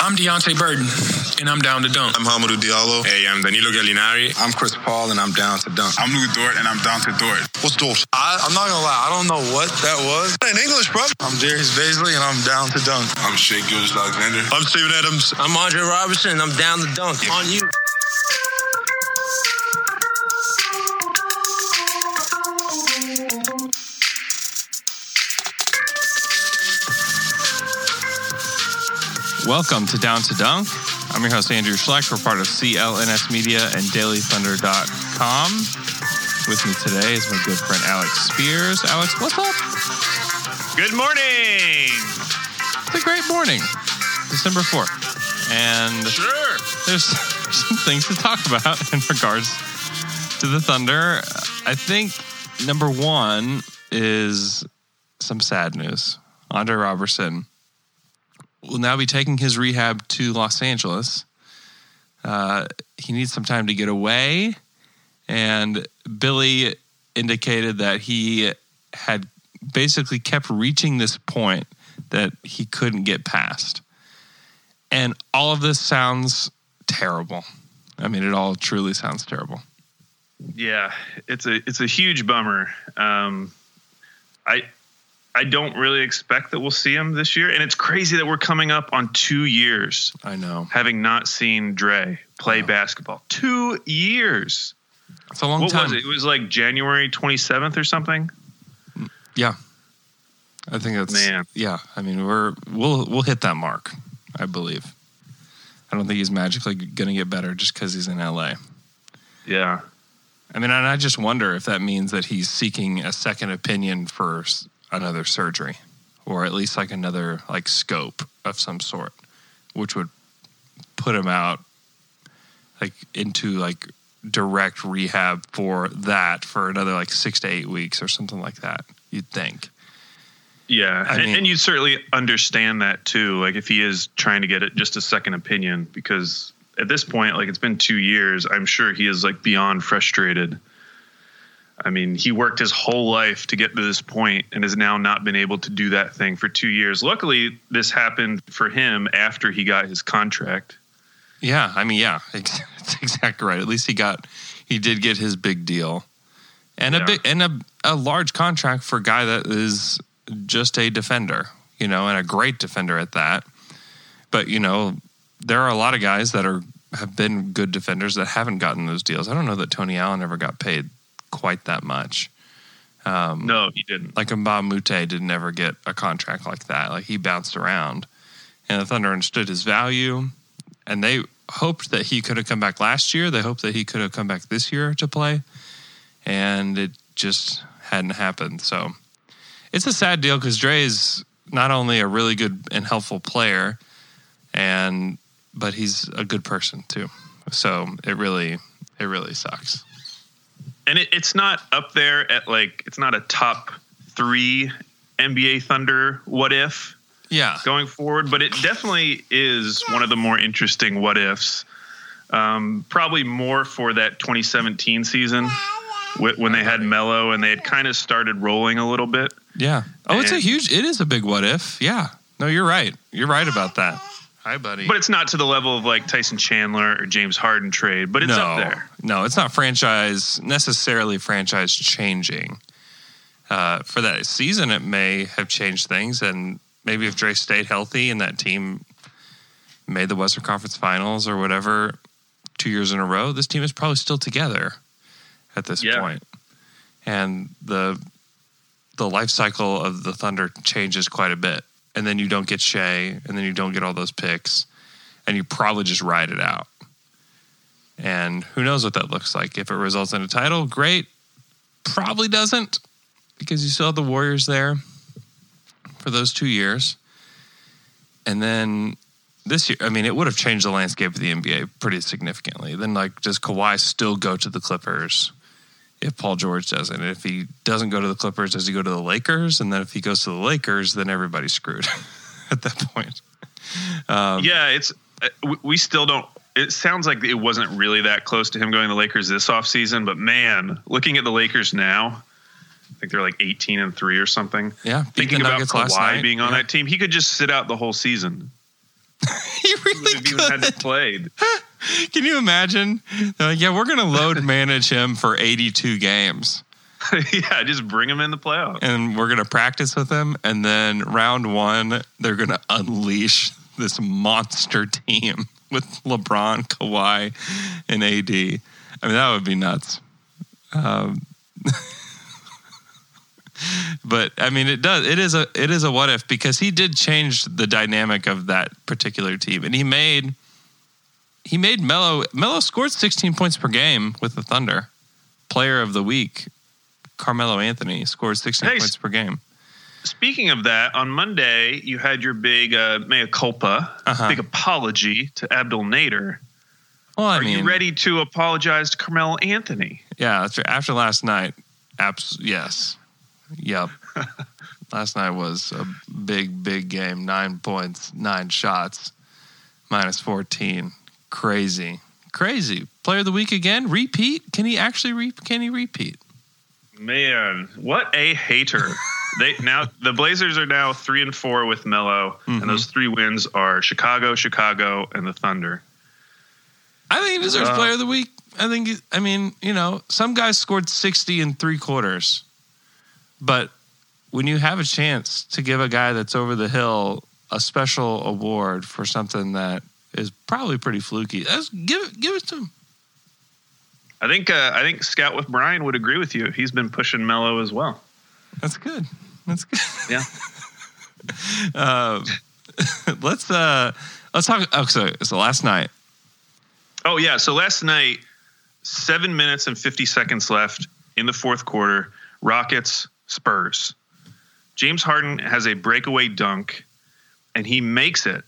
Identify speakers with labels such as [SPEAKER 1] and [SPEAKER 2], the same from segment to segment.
[SPEAKER 1] I'm Deonte Burton, and I'm down to dunk.
[SPEAKER 2] I'm Hamidou Diallo.
[SPEAKER 3] Hey, I'm Danilo Gallinari.
[SPEAKER 4] I'm Chris Paul, and I'm down to dunk.
[SPEAKER 5] I'm Lu Dort, and I'm down to Dort.
[SPEAKER 2] What's Dort?
[SPEAKER 4] I, am not gonna lie, I don't know what that was.
[SPEAKER 2] In English, bro.
[SPEAKER 4] I'm Darius Bazley, and I'm down to dunk.
[SPEAKER 5] I'm Shai Gilgeous-Alexander.
[SPEAKER 2] I'm Steven Adams.
[SPEAKER 6] I'm Andre Roberson, and I'm down to dunk. On you.
[SPEAKER 7] Welcome to Down to Dunk. I'm your host, Andrew Schlecht. We're part of CLNS Media and DailyThunder.com. With me today is my good friend Alex Spears. Alex, what's up?
[SPEAKER 8] Good morning.
[SPEAKER 7] It's a great morning, December 4th. And
[SPEAKER 8] Sure.
[SPEAKER 7] there's some things to talk about in regards to the Thunder. I think number one is some sad news. Andre Roberson will now be taking his rehab to Los Angeles. Uh, he needs some time to get away. And Billy indicated that he had basically kept reaching this point that he couldn't get past. And all of this sounds terrible. I mean, it all truly sounds terrible.
[SPEAKER 8] Yeah, it's a it's a huge bummer. Um, I I don't really expect that we'll see him this year, and it's crazy that we're coming up on two years
[SPEAKER 7] I know.
[SPEAKER 8] having not seen Dre play
[SPEAKER 7] Wow.
[SPEAKER 8] basketball. Two years.
[SPEAKER 7] It's a long
[SPEAKER 8] what
[SPEAKER 7] time.
[SPEAKER 8] was it? It was like January twenty seventh or something.
[SPEAKER 7] Yeah. I think that's
[SPEAKER 8] Man.
[SPEAKER 7] Yeah, I mean we're we'll we'll hit that mark, I believe. I don't think he's magically going to get better just because he's in LA.
[SPEAKER 8] Yeah.
[SPEAKER 7] I mean, and I just wonder if that means that he's seeking a second opinion for another surgery, or at least like another like scope of some sort, which would put him out like into like direct rehab for that for another like six to eight weeks or something like that. You'd think.
[SPEAKER 8] Yeah,
[SPEAKER 7] I
[SPEAKER 8] and,
[SPEAKER 7] mean-
[SPEAKER 8] and you certainly understand that too. Like if he is trying to get it just a second opinion, because at this point, like it's been two years, I'm sure he is like beyond frustrated. I mean, he worked his whole life to get to this point and has now not been able to do that thing for two years. Luckily, this happened for him after he got his contract.
[SPEAKER 7] Yeah, I mean, yeah, that's exactly right. At least he got, he did get his big deal, and a big and a, a large contract for a guy that is just a defender, you know, and a great defender at that. But you know, there are a lot of guys that are have been good defenders that haven't gotten those deals. I don't know that Tony Allen ever got paid quite that much. Um,
[SPEAKER 8] No, he didn't.
[SPEAKER 7] like Mbah Mute did never get a contract like that. Like he bounced around, and the Thunder understood his value, and they hoped that he could have come back last year. They hoped that he could have come back this year to play, and it just hadn't happened. So it's a sad deal because Dre is not only a really good and helpful player, and but he's a good person too. So it really, it really sucks.
[SPEAKER 8] And it, it's not up there at like it's not a top three NBA Thunder what if
[SPEAKER 7] Yeah,
[SPEAKER 8] going forward, but it definitely is one of the more interesting what ifs. Um, probably more for that 2017 season when they had Melo and they had kind of started rolling a little bit.
[SPEAKER 7] Yeah. Oh, it's a huge. It is a big what if. Yeah. No, you're right. You're right about that. Hi, buddy.
[SPEAKER 8] But it's not to the level of like Tyson Chandler or James Harden trade, but it's
[SPEAKER 7] no,
[SPEAKER 8] up there.
[SPEAKER 7] no, it's not franchise necessarily franchise changing. Uh, for that season, it may have changed things, and maybe if Dre stayed healthy and that team made the Western Conference Finals or whatever two years in a row, this team is probably still together at this
[SPEAKER 8] Yeah.
[SPEAKER 7] point. And the the life cycle of the Thunder changes quite a bit. And then you don't get Shea, and then you don't get all those picks, and you probably just ride it out. And who knows what that looks like. If it results in a title, great. Probably doesn't, because you still have the Warriors there for those two years. And then this year, I mean, it would have changed the landscape of the NBA pretty significantly. Then, like, does Kawhi still go to the Clippers if Paul George doesn't? And if he doesn't go to the Clippers, does he go to the Lakers? And then if he goes to the Lakers, then everybody's screwed at that point. Um,
[SPEAKER 8] yeah, it's uh, we- still don't. It sounds like it wasn't really that close to him going to the Lakers this offseason, but man, looking at the Lakers now, I think they're like 18 and 3 or something.
[SPEAKER 7] Yeah,
[SPEAKER 8] Thinking about Kawhi being on
[SPEAKER 7] Yeah.
[SPEAKER 8] that team, he could just sit out the whole season.
[SPEAKER 7] he
[SPEAKER 8] would have even had to played.
[SPEAKER 7] Can you imagine? They're like, yeah, we're going to load manage him for 82 games.
[SPEAKER 8] yeah, just bring him in the playoffs.
[SPEAKER 7] and we're going to practice with him. And then round one, they're going to unleash this monster team with LeBron, Kawhi, and AD. I mean, that would be nuts. Um, but I mean, it does. It is a it is a what if because he did change the dynamic of that particular team, and he made he made Melo. Melo scored 16 points per game with the Thunder. Player of the week, Carmelo Anthony scored 16
[SPEAKER 8] Hey,
[SPEAKER 7] points per game.
[SPEAKER 8] Speaking of that, on Monday you had your big uh, mea culpa,
[SPEAKER 7] Uh-huh.
[SPEAKER 8] big apology to Abdel Nader.
[SPEAKER 7] Well, I
[SPEAKER 8] Are
[SPEAKER 7] mean,
[SPEAKER 8] you ready to apologize to Carmelo Anthony?
[SPEAKER 7] Yeah, right. after last night, abs- yes, yep. last night was a big, big game. Nine points, nine shots, minus fourteen. Crazy, crazy. Player of the week again. Repeat? Can he actually re- Can he repeat?
[SPEAKER 8] Man, what a hater! they now the Blazers are now three and four with Melo,
[SPEAKER 7] Mhm.
[SPEAKER 8] and those three wins are Chicago, Chicago, and the Thunder.
[SPEAKER 7] I think he deserves
[SPEAKER 8] Uh,
[SPEAKER 7] player of the week. I think. He, I mean, you know, some guys scored sixty in three quarters, but when you have a chance to give a guy that's over the hill a special award for something that is probably pretty fluky, that's, give it. Give it to him.
[SPEAKER 8] I think uh, I think Scout with Brian would agree with you. He's been pushing Melo as well.
[SPEAKER 7] That's good. That's good.
[SPEAKER 8] Yeah.
[SPEAKER 7] uh, let's uh, let's talk. Oh, so, so last night.
[SPEAKER 8] Oh yeah. So last night, seven minutes and fifty seconds left in the fourth quarter. Rockets Spurs. James Harden has a breakaway dunk, and he makes it.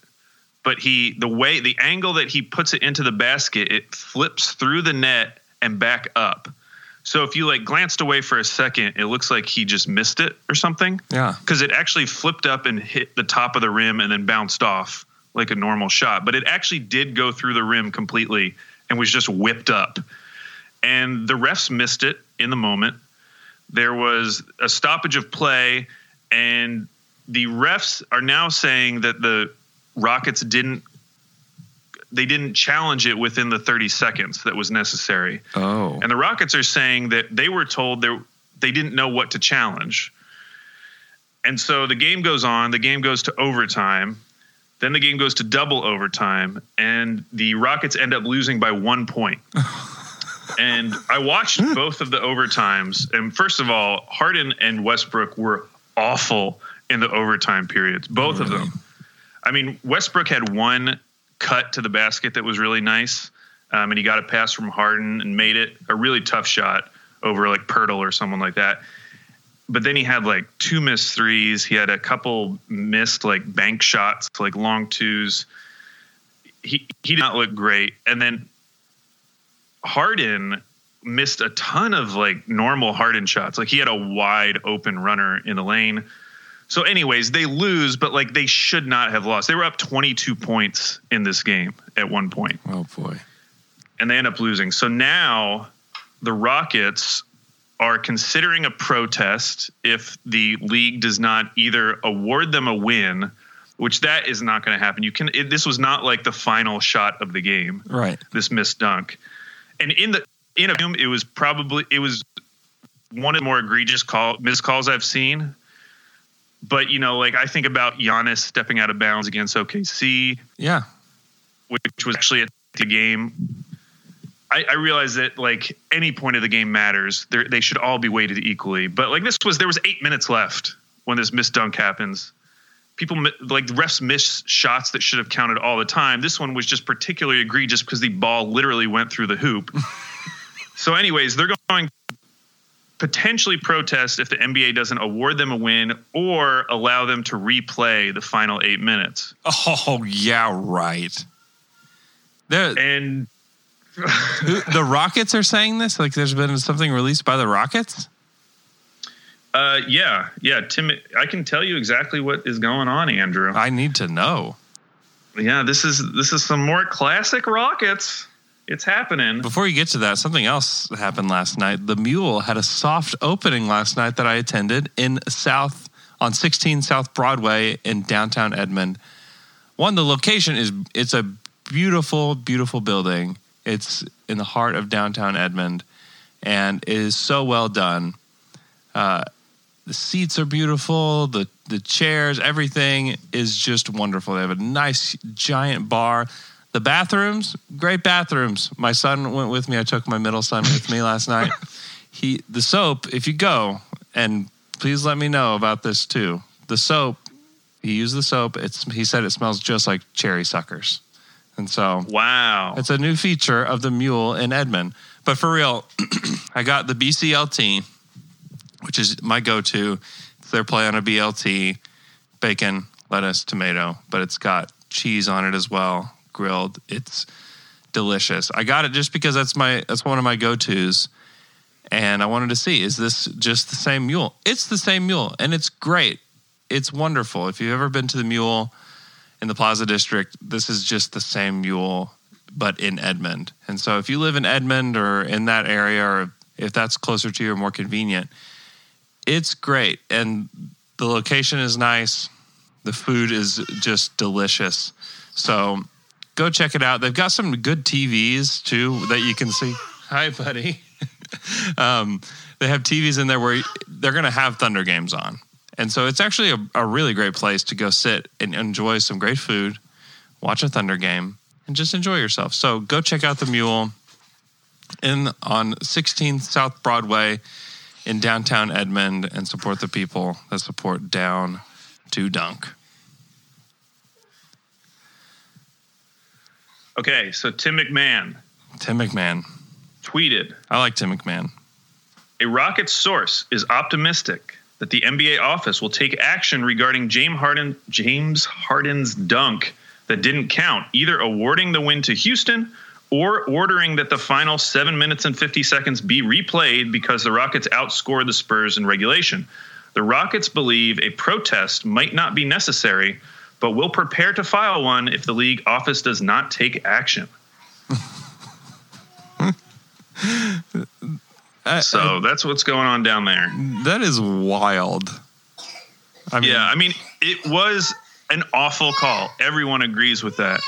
[SPEAKER 8] But he the way the angle that he puts it into the basket, it flips through the net and back up. So if you like glanced away for a second, it looks like he just missed it or something
[SPEAKER 7] Yeah.
[SPEAKER 8] because it actually flipped up and hit the top of the rim and then bounced off like a normal shot. But it actually did go through the rim completely and was just whipped up. And the refs missed it in the moment. There was a stoppage of play, and the refs are now saying that the Rockets didn't they didn't challenge it within the 30 seconds that was necessary.
[SPEAKER 7] Oh.
[SPEAKER 8] And the Rockets are saying that they were told they they didn't know what to challenge. And so the game goes on, the game goes to overtime. Then the game goes to double overtime and the Rockets end up losing by 1 point. and I watched hmm. both of the overtimes and first of all, Harden and Westbrook were awful in the overtime periods, both of them. I mean, Westbrook had one cut to the basket that was really nice, um, and he got a pass from Harden and made it a really tough shot over like Poeltl or someone like that. But then he had like two missed threes. He had a couple missed like bank shots, like long twos. He he did not look great. And then Harden missed a ton of like normal Harden shots. Like he had a wide open runner in the lane. So, anyways, they lose, but like they should not have lost. They were up 22 points in this game at one point,
[SPEAKER 7] Oh boy.
[SPEAKER 8] and they end up losing. So now the Rockets are considering a protest if the league does not either award them a win, which that is not going to happen. You can. It, this was not like the final shot of the game
[SPEAKER 7] Right.
[SPEAKER 8] this missed dunk. And in the in a room, it was probably it was one of the more egregious call missed calls I've seen. But you know, like I think about Giannis stepping out of bounds against OKC,
[SPEAKER 7] Yeah.
[SPEAKER 8] which was actually the game. I, I realize that like any point of the game matters. They're, they should all be weighted equally. But like this was there was eight minutes left when this missed dunk happens. People like the refs miss shots that should have counted all the time. This one was just particularly egregious because the ball literally went through the hoop. so, anyways, they're going potentially protest if the NBA doesn't award them a win or allow them to replay the final eight minutes.
[SPEAKER 7] Oh yeah. Right. The
[SPEAKER 8] And
[SPEAKER 7] the Rockets are saying this. Like, there's been something released by the Rockets.
[SPEAKER 8] Uh, yeah, yeah, Tim. I can tell you exactly what is going on, Andrew.
[SPEAKER 7] I need to know.
[SPEAKER 8] Yeah, this is this is some more classic Rockets. It's happening.
[SPEAKER 7] Before you get to that, something else happened last night. The Mule had a soft opening last night that I attended in South on 16 South Broadway in downtown Edmond. One, the location is it's a beautiful, beautiful building. It's in the heart of downtown Edmond, and it is so well done. Uh, the seats are beautiful. The the chairs, everything is just wonderful. They have a nice giant bar. The bathrooms, great bathrooms. My son went with me. I took my middle son with me last night. He the soap, if you go, and please let me know about this too. The soap, he used the soap. It's he said it smells just like cherry suckers. And so
[SPEAKER 8] Wow.
[SPEAKER 7] it's a new feature of the Mule in Edmond. But for real, I got the BCLT, which is my go-to. It's their play on a BLT, bacon, lettuce, tomato, but it's got cheese on it as well, grilled. It's delicious. I got it just because that's my that's one of my go-tos. And I wanted to see is this just the same mule? It's the same mule and it's great. It's wonderful. If you've ever been to the mule in the Plaza District, this is just the same mule but in Edmond. And so if you live in Edmond or in that area or if that's closer to you or more convenient, it's great and the location is nice. The food is just delicious. So go check it out. They've got some good TVs too that you can see. Hi, buddy. um, they have TVs in there where they're going to have Thunder games on. And so it's actually a, a really great place to go sit and enjoy some great food, watch a Thunder game, and just enjoy yourself. So go check out the Mule in on 16th South Broadway in downtown Edmond and support the people that support down to dunk.
[SPEAKER 8] Okay, so Tim MacMahon
[SPEAKER 7] Tim MacMahon.
[SPEAKER 8] tweeted
[SPEAKER 7] I like Tim MacMahon.
[SPEAKER 8] A Rockets source is optimistic that the NBA office will take action regarding James Harden James Harden's dunk that didn't count, either awarding the win to Houston or ordering that the final 7 minutes and 50 seconds be replayed because the Rockets outscored the Spurs in regulation. The Rockets believe a protest might not be necessary, but will prepare to file one if the league office does not take action.
[SPEAKER 7] I-
[SPEAKER 8] So that's what's going on down there.
[SPEAKER 7] that is wild. I mean,
[SPEAKER 8] yeah, I mean, it was an awful call. Everyone agrees with that.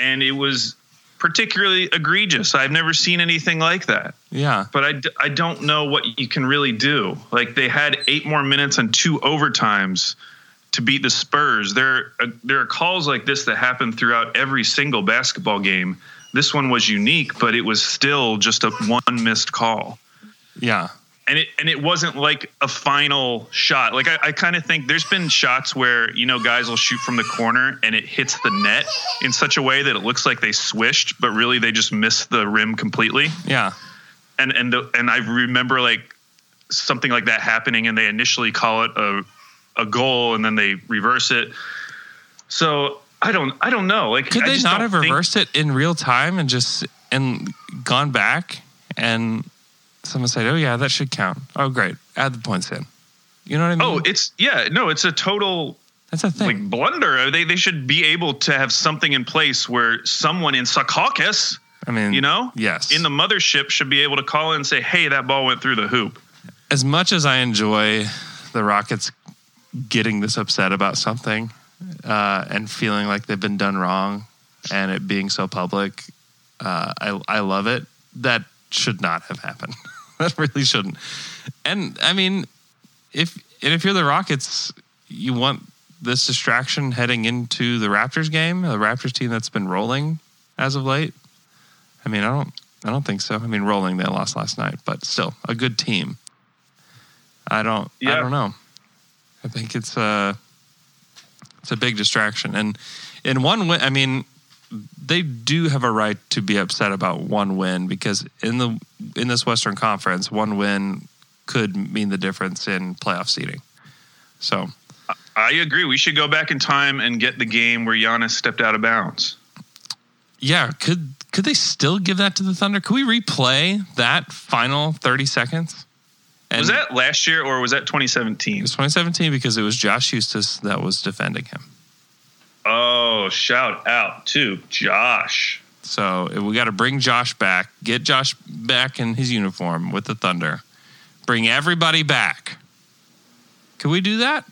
[SPEAKER 8] And it was particularly egregious. I've never seen anything like that.
[SPEAKER 7] yeah.
[SPEAKER 8] But I, I don't know what you can really do. Like they had eight more minutes and two overtimes to beat the Spurs. There, uh, there are calls like this that happen throughout every single basketball game. This one was unique, but it was still just a one missed call
[SPEAKER 7] Yeah.
[SPEAKER 8] and it and it wasn't like a final shot. Like I, I kind of think there's been shots where you know guys will shoot from the corner and it hits the net in such a way that it looks like they swished, but really they just missed the rim completely.
[SPEAKER 7] Yeah.
[SPEAKER 8] And and the, and I remember like something like that happening, and they initially call it a a goal, and then they reverse it. So I don't I don't know. Like
[SPEAKER 7] Could
[SPEAKER 8] I
[SPEAKER 7] they
[SPEAKER 8] just
[SPEAKER 7] not have
[SPEAKER 8] think-
[SPEAKER 7] reversed it in real time and just and gone back and someone said, "Oh yeah, that should count." Oh great, add the points in. You know what I mean?
[SPEAKER 8] Oh, it's yeah, no, it's a total
[SPEAKER 7] that's a thing.
[SPEAKER 8] like blunder. Uh, they they should be able to have something in place where someone in Secaucus,
[SPEAKER 7] I mean,
[SPEAKER 8] you know,
[SPEAKER 7] yes.
[SPEAKER 8] in the mothership should be able to call in and say, "Hey, that ball went through the hoop."
[SPEAKER 7] as much as I enjoy the Rockets getting this upset about something uh, and feeling like they've been done wrong and it being so public, uh, I, I love it. That should not have happened. that really shouldn't. And I mean, if and if you're the Rockets, you want this distraction heading into the Raptors game, the Raptors team that's been rolling as of late. I mean, I don't, I don't think so. I mean, rolling they lost last night, but still a good team. I don't, I don't know. I think it's a, it's a big distraction, and in one win, I mean, they do have a right to be upset about one win because in the in this Western Conference, one win could mean the difference in playoff seeding. So
[SPEAKER 8] I agree. We should go back in time and get the game where Giannis stepped out of bounds.
[SPEAKER 7] yeah, could could they still give that to the Thunder? Could we replay that final thirty seconds? And
[SPEAKER 8] was that last year or was that 2017?
[SPEAKER 7] It was 2017 because it was Josh Huestis that was defending him.
[SPEAKER 8] Oh, shout out to Josh.
[SPEAKER 7] So eh, we got to bring Josh back, get Josh back in his uniform with the Thunder, bring everybody back. Could we do that?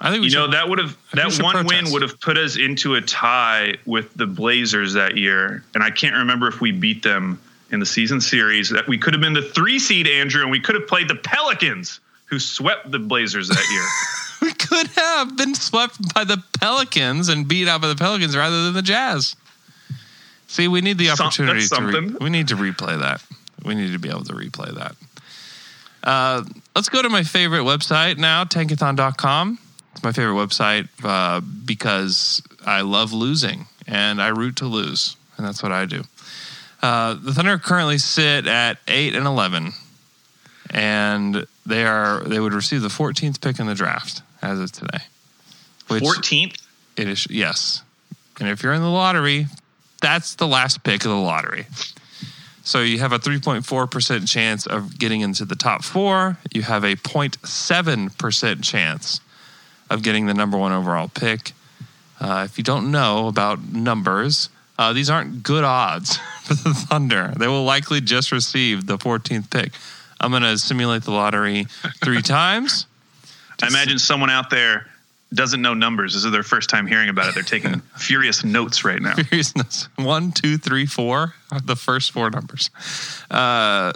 [SPEAKER 7] I think we
[SPEAKER 8] You
[SPEAKER 7] should.
[SPEAKER 8] know that would have
[SPEAKER 7] I think we
[SPEAKER 8] that one win would have put us into a tie with the Blazers that year, and I can't remember if we beat them in the season series. That we could have been the three seed Andrew, and we could have played the Pelicans, who swept the Blazers that year.
[SPEAKER 7] we could have been swept by the Pelicans and beat out by the Pelicans rather than the Jazz. See, we need the
[SPEAKER 8] Some-
[SPEAKER 7] opportunity
[SPEAKER 8] that's
[SPEAKER 7] to re- we need to replay that. We need to be able to replay that. Uh, let's go to my favorite website now, tankathon.com. It's my favorite website uh, because I love losing and I root to lose, and that's what I do. Uh, the Thunder currently sit at eight and eleven, and they are they would receive the 14th pick in the draft as of today. Which
[SPEAKER 8] Fourteenth.
[SPEAKER 7] it is yes, and if you're in the lottery, that's the last pick of the lottery. So you have a 3.4% chance of getting into the top four. You have a 0.7% chance of getting the number one overall pick. Uh, if you don't know about numbers, uh, these aren't good odds for the Thunder. They will likely just receive the 14th pick. I'm going to simulate the lottery three times.
[SPEAKER 8] I imagine someone out there doesn't know numbers. This is their first time hearing about it. They're taking furious notes right now.
[SPEAKER 7] seriousness. One, two, three, four are the first four numbers. Uh,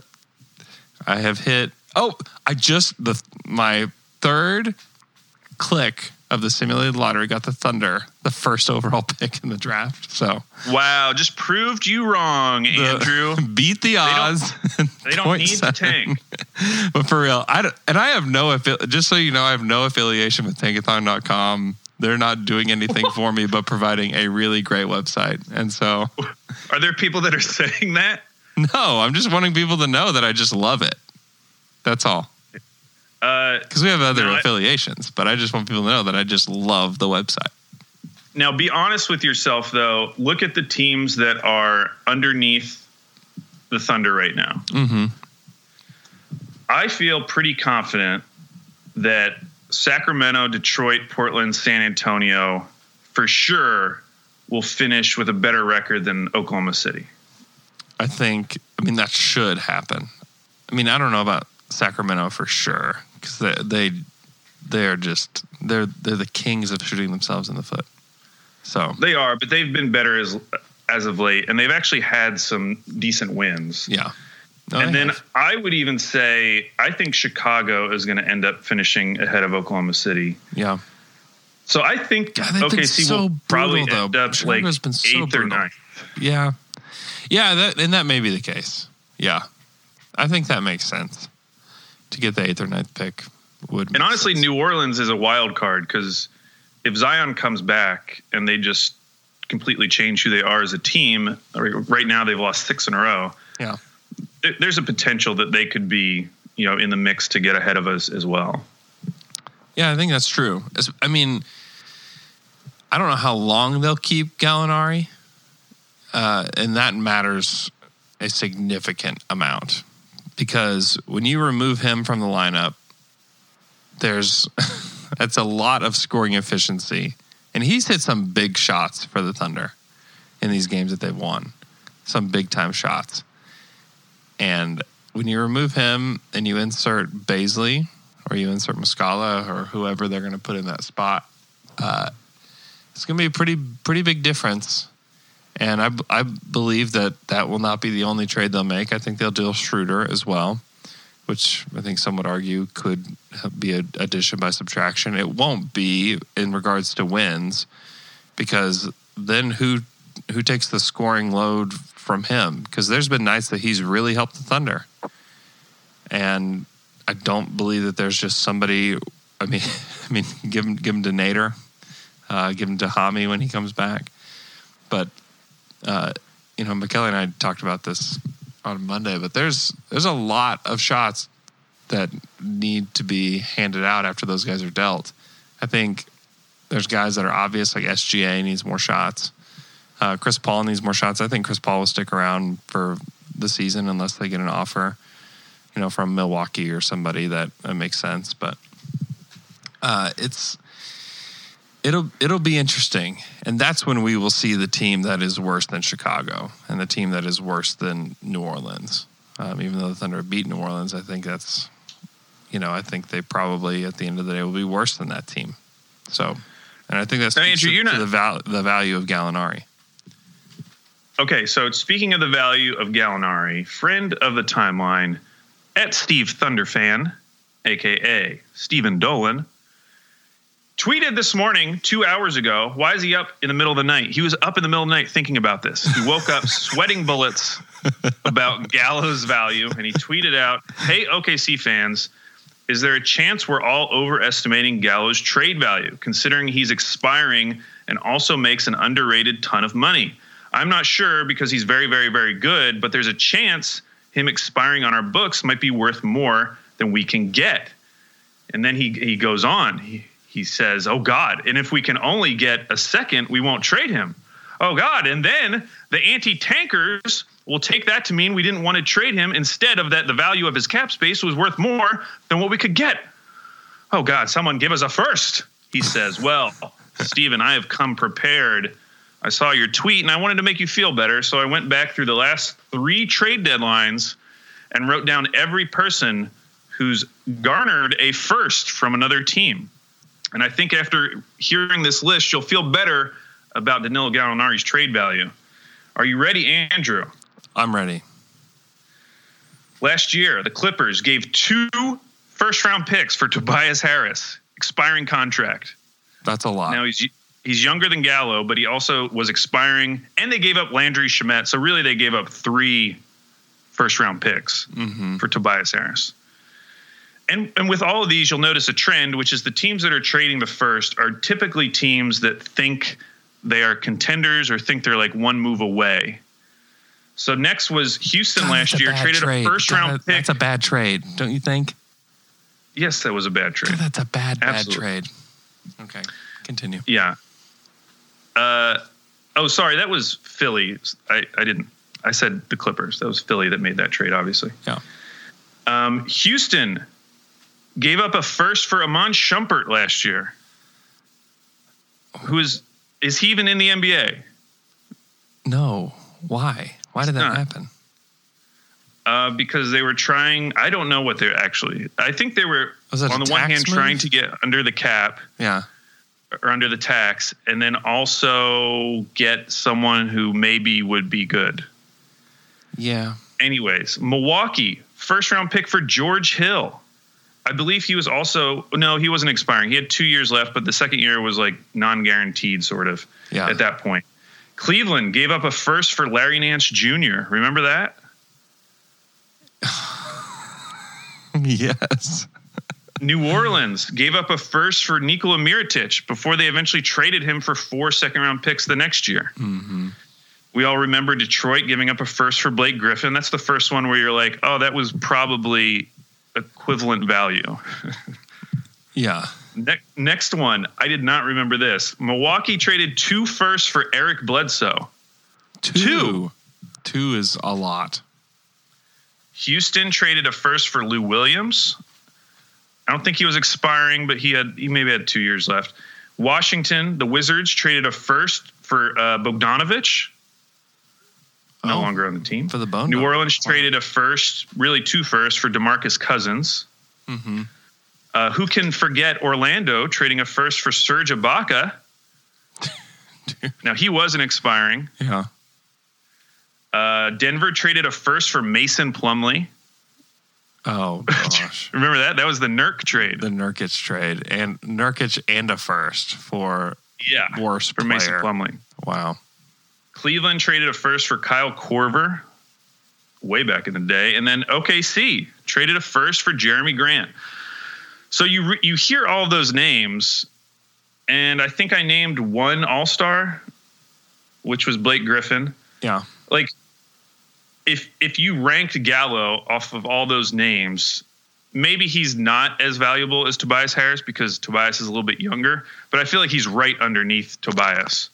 [SPEAKER 7] I have hit. Oh, I just the my third click of the simulated lottery got the Thunder, the first overall pick in the draft. So
[SPEAKER 8] Wow, just proved you wrong,
[SPEAKER 7] the-
[SPEAKER 8] Andrew.
[SPEAKER 7] beat the
[SPEAKER 8] don't-
[SPEAKER 7] odds.
[SPEAKER 8] They don't need to
[SPEAKER 7] 0.7.
[SPEAKER 8] tank.
[SPEAKER 7] but for real, I don't, and I have no just so you know, I have no affiliation with Tankathon.com. They're not doing anything for me, but providing a really great website. And so,
[SPEAKER 8] Are there people that are saying that?
[SPEAKER 7] no, I'm just wanting people to know that I just love it. That's all.
[SPEAKER 8] Uh,
[SPEAKER 7] Because we have other
[SPEAKER 8] No,
[SPEAKER 7] affiliations, but I just want people to know that I just love the website.
[SPEAKER 8] now, be honest with yourself, though. Look at the teams that are underneath the Thunder right now.
[SPEAKER 7] Mm-hmm.
[SPEAKER 8] I feel pretty confident that Sacramento, Detroit, Portland, San Antonio, for sure, will finish with a better record than Oklahoma City.
[SPEAKER 7] I think. I mean, that should happen. I mean, I don't know about Sacramento for sure because they they they're just they're they're the kings of shooting themselves in the foot. So
[SPEAKER 8] They are, but they've been better as as of late, and they've actually had some decent wins.
[SPEAKER 7] yeah. No,
[SPEAKER 8] and
[SPEAKER 7] they
[SPEAKER 8] then
[SPEAKER 7] have.
[SPEAKER 8] I would even say I think Chicago is going to end up finishing ahead of Oklahoma City.
[SPEAKER 7] yeah,
[SPEAKER 8] So I think
[SPEAKER 7] God,
[SPEAKER 8] OKC
[SPEAKER 7] so
[SPEAKER 8] will probably
[SPEAKER 7] brutal,
[SPEAKER 8] end
[SPEAKER 7] though.
[SPEAKER 8] up
[SPEAKER 7] Chicago's
[SPEAKER 8] like
[SPEAKER 7] been so
[SPEAKER 8] eighth or ninth.
[SPEAKER 7] yeah, yeah. That and that may be the case. Yeah, I think that makes sense. To get the eighth or ninth pick would.
[SPEAKER 8] And honestly,
[SPEAKER 7] sense.
[SPEAKER 8] New Orleans is a wild card because if Zion comes back and they just completely change who they are as a team, right now they've lost six in a row.
[SPEAKER 7] Yeah.
[SPEAKER 8] There's a potential that they could be, you know, in the mix to get ahead of us as well.
[SPEAKER 7] Yeah, I think that's true. I mean, I don't know how long they'll keep Gallinari, uh, and that matters a significant amount because when you remove him from the lineup, there's that's a lot of scoring efficiency, and he's hit some big shots for the Thunder in these games that they've won, some big time shots, and when you remove him and you insert Bazley or you insert Muscala or whoever they're going to put in that spot, uh, it's going to be a pretty pretty big difference. And I, I believe that that will not be the only trade they'll make. I think they'll deal Schroeder as well, which I think some would argue could be an addition by subtraction. It won't be in regards to wins because then who who takes the scoring load from him? Because there's been nights that he's really helped the Thunder, and I don't believe that there's just somebody. I mean, I mean, give him give him to Nader, uh, give him to Hami when he comes back. But uh, you know, McKelly and I talked about this on Monday. But there's there's a lot of shots that need to be handed out after those guys are dealt. I think there's guys that are obvious, like SGA needs more shots. Uh, Chris Paul needs more shots. I think Chris Paul will stick around for the season unless they get an offer, you know, from Milwaukee or somebody that, that makes sense. But uh, it's it'll it'll be interesting, and that's when we will see the team that is worse than Chicago and the team that is worse than New Orleans. Um, even though the Thunder beat New Orleans, I think that's you know I think they probably at the end of the day will be worse than that team. So, and I think that's
[SPEAKER 8] Now, Andrew, you're not-
[SPEAKER 7] the val- the value of Gallinari.
[SPEAKER 8] Okay, so speaking of the value of Gallinari, friend of the timeline at Steve Thunderfan, aka Stephen Dolan, tweeted this morning, two hours ago. Why is he up in the middle of the night? He was up in the middle of the night thinking about this. He woke up sweating bullets about Gallo's value, and he tweeted out, "Hey OKC fans." Is there a chance we're all overestimating Gallo's trade value, considering he's expiring and also makes an underrated ton of money? I'm not sure because he's very, very, very good, but there's a chance him expiring on our books might be worth more than we can get. And then he he goes on. He he says, "Oh God, and if we can only get a second, we won't trade him." Oh God, and then the anti-tankers will take that to mean we didn't want to trade him instead of that the value of his cap space was worth more than what we could get. Oh God, someone give us a first. He says, "Well, Steven, I have come prepared." I saw your tweet and I wanted to make you feel better. So I went back through the last three trade deadlines and wrote down every person who's garnered a first from another team. And I think after hearing this list, you'll feel better about Danilo Gallinari's trade value. Are you ready, Andrew?
[SPEAKER 7] I'm ready.
[SPEAKER 8] Last year, the Clippers gave two first round picks for Tobias Harris, expiring contract.
[SPEAKER 7] That's a lot.
[SPEAKER 8] Now he's he's younger than Gallo, but he also was expiring, and they gave up Landry Shamet. So really, they gave up three first round picks mm-hmm. for Tobias Harris. And and with all of these, you'll notice a trend, which is the teams that are trading the first are typically teams that think they are contenders or think they're like one move away. So next was Houston
[SPEAKER 7] God,
[SPEAKER 8] last
[SPEAKER 7] that's a
[SPEAKER 8] year traded
[SPEAKER 7] trade.
[SPEAKER 8] a first
[SPEAKER 7] God,
[SPEAKER 8] round pick.
[SPEAKER 7] That's a bad trade, don't you think?
[SPEAKER 8] yes, that was a bad trade.
[SPEAKER 7] God, that's a bad, bad
[SPEAKER 8] Absolutely.
[SPEAKER 7] trade. Okay, continue.
[SPEAKER 8] Yeah. Uh, oh, sorry, that was Philly. I, I didn't. I said the Clippers. That was Philly that made that trade, obviously.
[SPEAKER 7] Yeah.
[SPEAKER 8] Um, Houston gave up a first for Iman Shumpert last year. Who is is he even in the NBA?
[SPEAKER 7] No. Why? Why did that
[SPEAKER 8] not.
[SPEAKER 7] happen?
[SPEAKER 8] Uh, because they were trying. I don't know what they're actually. I think they were on the one hand
[SPEAKER 7] move?
[SPEAKER 8] trying to get under the cap
[SPEAKER 7] Yeah.
[SPEAKER 8] or under the tax, and then also get someone who maybe would be good.
[SPEAKER 7] Yeah.
[SPEAKER 8] anyways, Milwaukee first round pick for George Hill. I believe he was also no, he wasn't expiring. He had two years left, but the second year was like non guaranteed, sort of.
[SPEAKER 7] Yeah.
[SPEAKER 8] At that point, Cleveland gave up a first for Larry Nance Jr. Remember that?
[SPEAKER 7] yes.
[SPEAKER 8] New Orleans gave up a first for Nikola Mirotic before they eventually traded him for four second round picks the next year. Mm-hmm. We all remember Detroit giving up a first for Blake Griffin. That's the first one where you're like, oh, that was probably equivalent value.
[SPEAKER 7] Yeah.
[SPEAKER 8] Ne- next one, I did not remember this. Milwaukee traded two firsts for Eric Bledsoe.
[SPEAKER 7] Two. Two is a lot.
[SPEAKER 8] Houston traded a first for Lou Williams. I don't think he was expiring, but he had he maybe had two years left. Washington, the Wizards traded a first for uh, Bogdanovich. No
[SPEAKER 7] Oh.
[SPEAKER 8] longer on the team.
[SPEAKER 7] For the bone
[SPEAKER 8] New. Orleans traded a first, really two firsts for Demarcus Cousins.
[SPEAKER 7] Mm-hmm.
[SPEAKER 8] Uh, who can forget Orlando trading a first for Serge Ibaka? now he wasn't expiring.
[SPEAKER 7] Yeah.
[SPEAKER 8] Uh, Denver traded a first for Mason Plumlee.
[SPEAKER 7] Oh gosh.
[SPEAKER 8] Remember that? That was the Nurk trade.
[SPEAKER 7] the Nurkic trade and Nurkic and a first for
[SPEAKER 8] yeah,
[SPEAKER 7] worst
[SPEAKER 8] for Mason
[SPEAKER 7] player.
[SPEAKER 8] Plumlee.
[SPEAKER 7] Wow.
[SPEAKER 8] Cleveland traded a first for Kyle Korver way back in the day, and then OKC traded a first for Jerami Grant. So you you hear all those names, and I think I named one All Star, which was Blake Griffin.
[SPEAKER 7] Yeah.
[SPEAKER 8] Like, if if you ranked Gallo off of all those names, maybe he's not as valuable as Tobias Harris because Tobias is a little bit younger, but I feel like he's right underneath Tobias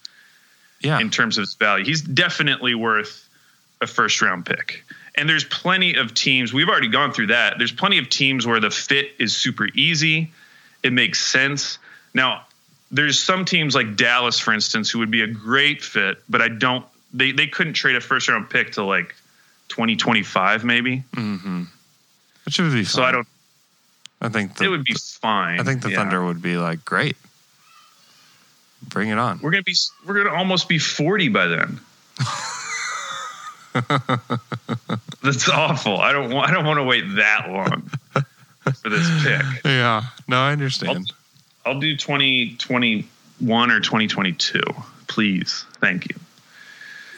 [SPEAKER 7] Yeah.
[SPEAKER 8] in terms of his value. He's definitely worth a first round pick. And there's plenty of teams, we've already gone through that. There's plenty of teams where the fit is super easy, it makes sense. Now, there's some teams like Dallas, for instance, who would be a great fit, but I don't, they, they couldn't trade a first round pick to like 2025, maybe.
[SPEAKER 7] mm-hmm. Which would be fun.
[SPEAKER 8] So I don't,
[SPEAKER 7] I think the,
[SPEAKER 8] it would be fine.
[SPEAKER 7] I think the
[SPEAKER 8] Yeah.
[SPEAKER 7] Thunder would be like great. Bring it on.
[SPEAKER 8] We're gonna be we're gonna almost be forty by then. That's awful. I don't want I don't want to wait that long for this pick.
[SPEAKER 7] Yeah. No, I understand.
[SPEAKER 8] I'll do 2021 or 2022, please. Thank you.